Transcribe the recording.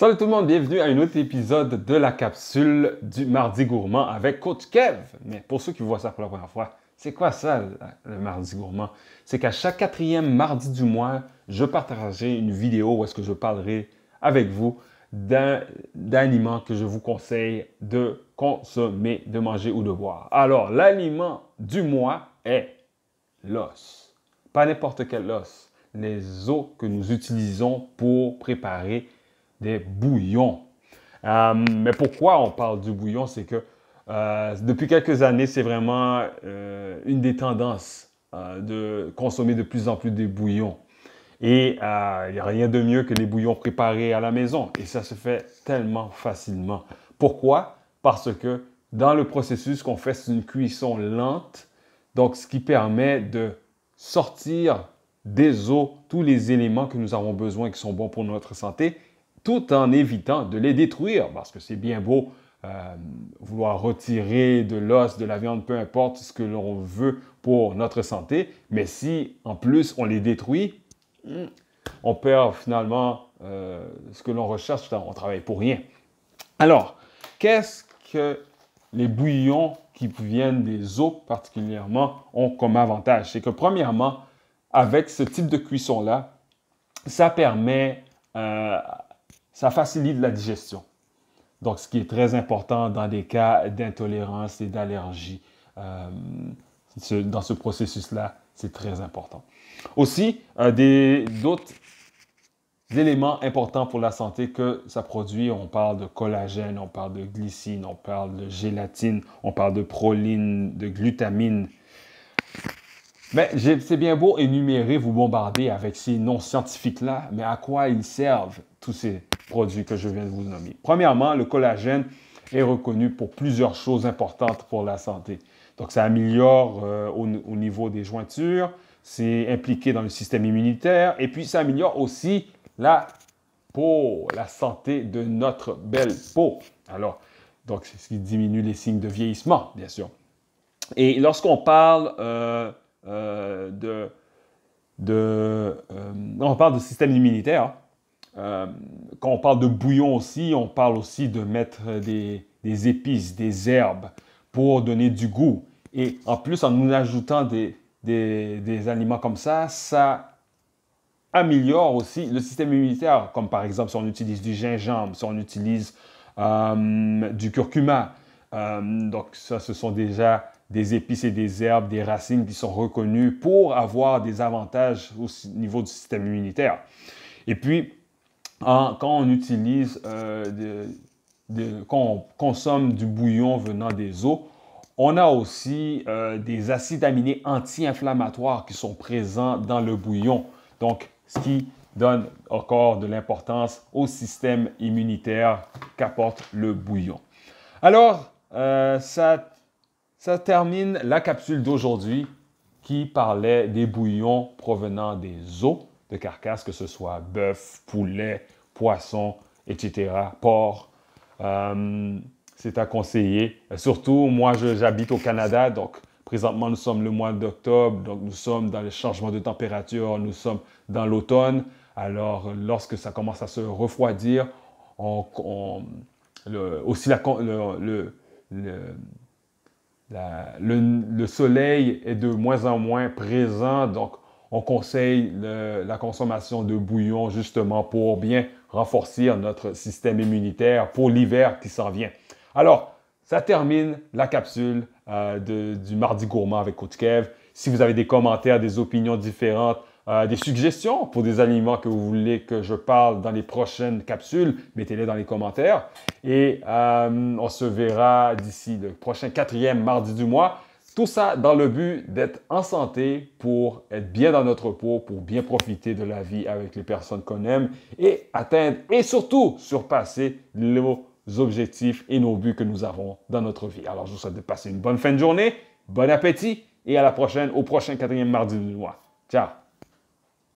Salut tout le monde, bienvenue à un autre épisode de la capsule du Mardi Gourmand avec Coach Kev. Mais pour ceux qui voient ça pour la première fois, c'est quoi ça, le Mardi Gourmand? C'est qu'à chaque quatrième mardi du mois, je partagerai une vidéo où est-ce que je parlerai avec vous d'aliments que je vous conseille de consommer, de manger ou de boire. Alors, l'aliment du mois est l'os. Pas n'importe quel os. Les os que nous utilisons pour préparer des bouillons. Euh, mais pourquoi on parle du bouillon? C'est que euh, depuis quelques années, c'est vraiment euh, une des tendances de consommer de plus en plus de bouillons. Et il n'y a rien de mieux que les bouillons préparés à la maison. Et ça se fait tellement facilement. Pourquoi? Parce que dans le processus qu'on fait, c'est une cuisson lente. Donc, ce qui permet de sortir des eaux tous les éléments que nous avons besoin qui sont bons pour notre santé tout en évitant de les détruire, parce que c'est bien beau euh, vouloir retirer de l'os, de la viande, peu importe ce que l'on veut pour notre santé, mais si en plus on les détruit, hmm, on perd finalement euh, ce que l'on recherche, on travaille pour rien. Alors, qu'est-ce que les bouillons qui viennent des eaux particulièrement ont comme avantage? C'est que premièrement, avec ce type de cuisson-là, ça permet euh, ça facilite la digestion. Donc, ce qui est très important dans des cas d'intolérance et d'allergie. Euh, dans ce processus-là, c'est très important. Aussi, d'autres éléments importants pour la santé que ça produit, on parle de collagène, on parle de glycine, on parle de gélatine, on parle de proline, de glutamine. Mais c'est bien beau énumérer, vous bombarder avec ces noms scientifiques-là, mais à quoi ils servent tous ces produits que je viens de vous nommer. Premièrement, le collagène est reconnu pour plusieurs choses importantes pour la santé. Donc, ça améliore euh, au, niveau des jointures, c'est impliqué dans le système immunitaire et puis ça améliore aussi la peau, la santé de notre belle peau. Alors, donc, c'est ce qui diminue les signes de vieillissement, bien sûr. Et lorsqu'on parle euh, euh, de, de on parle de système immunitaire, euh, quand on parle de bouillon aussi, on parle aussi de mettre des, épices, des herbes pour donner du goût. Et en plus, en nous ajoutant des, aliments comme ça, ça améliore aussi le système immunitaire, comme par exemple si on utilise du gingembre, si on utilise euh, du curcuma. Euh, donc ça, ce sont déjà des épices et des herbes, des racines qui sont reconnues pour avoir des avantages au niveau du système immunitaire. Et puis, quand on utilise, euh, consomme du bouillon venant des eaux, on a aussi euh, des acides aminés anti-inflammatoires qui sont présents dans le bouillon. Donc, ce qui donne encore de l'importance au système immunitaire qu'apporte le bouillon. Alors, euh, ça, ça termine la capsule d'aujourd'hui qui parlait des bouillons provenant des eaux de carcasses, que ce soit bœuf, poulet, poisson, etc., porc. Euh, c'est à conseiller. Surtout, moi, j'habite au Canada, donc présentement, nous sommes le mois d'octobre, donc nous sommes dans les changements de température, nous sommes dans l'automne. Alors, lorsque ça commence à se refroidir, on, aussi la, le, le, soleil est de moins en moins présent, donc on conseille la consommation de bouillon justement pour bien renforcer notre système immunitaire pour l'hiver qui s'en vient. Alors, ça termine la capsule euh, du Mardi Gourmand avec Coach Kev. Si vous avez des commentaires, des opinions différentes, euh, des suggestions pour des aliments que vous voulez que je parle dans les prochaines capsules, mettez-les dans les commentaires. Et euh, on se verra d'ici le prochain quatrième mardi du mois. Tout ça dans le but d'être en santé pour être bien dans notre peau, pour bien profiter de la vie avec les personnes qu'on aime et atteindre et surtout surpasser nos objectifs et nos buts que nous avons dans notre vie. Alors, je vous souhaite de passer une bonne fin de journée, bon appétit et à la prochaine, au prochain quatrième mardi du mois. Ciao!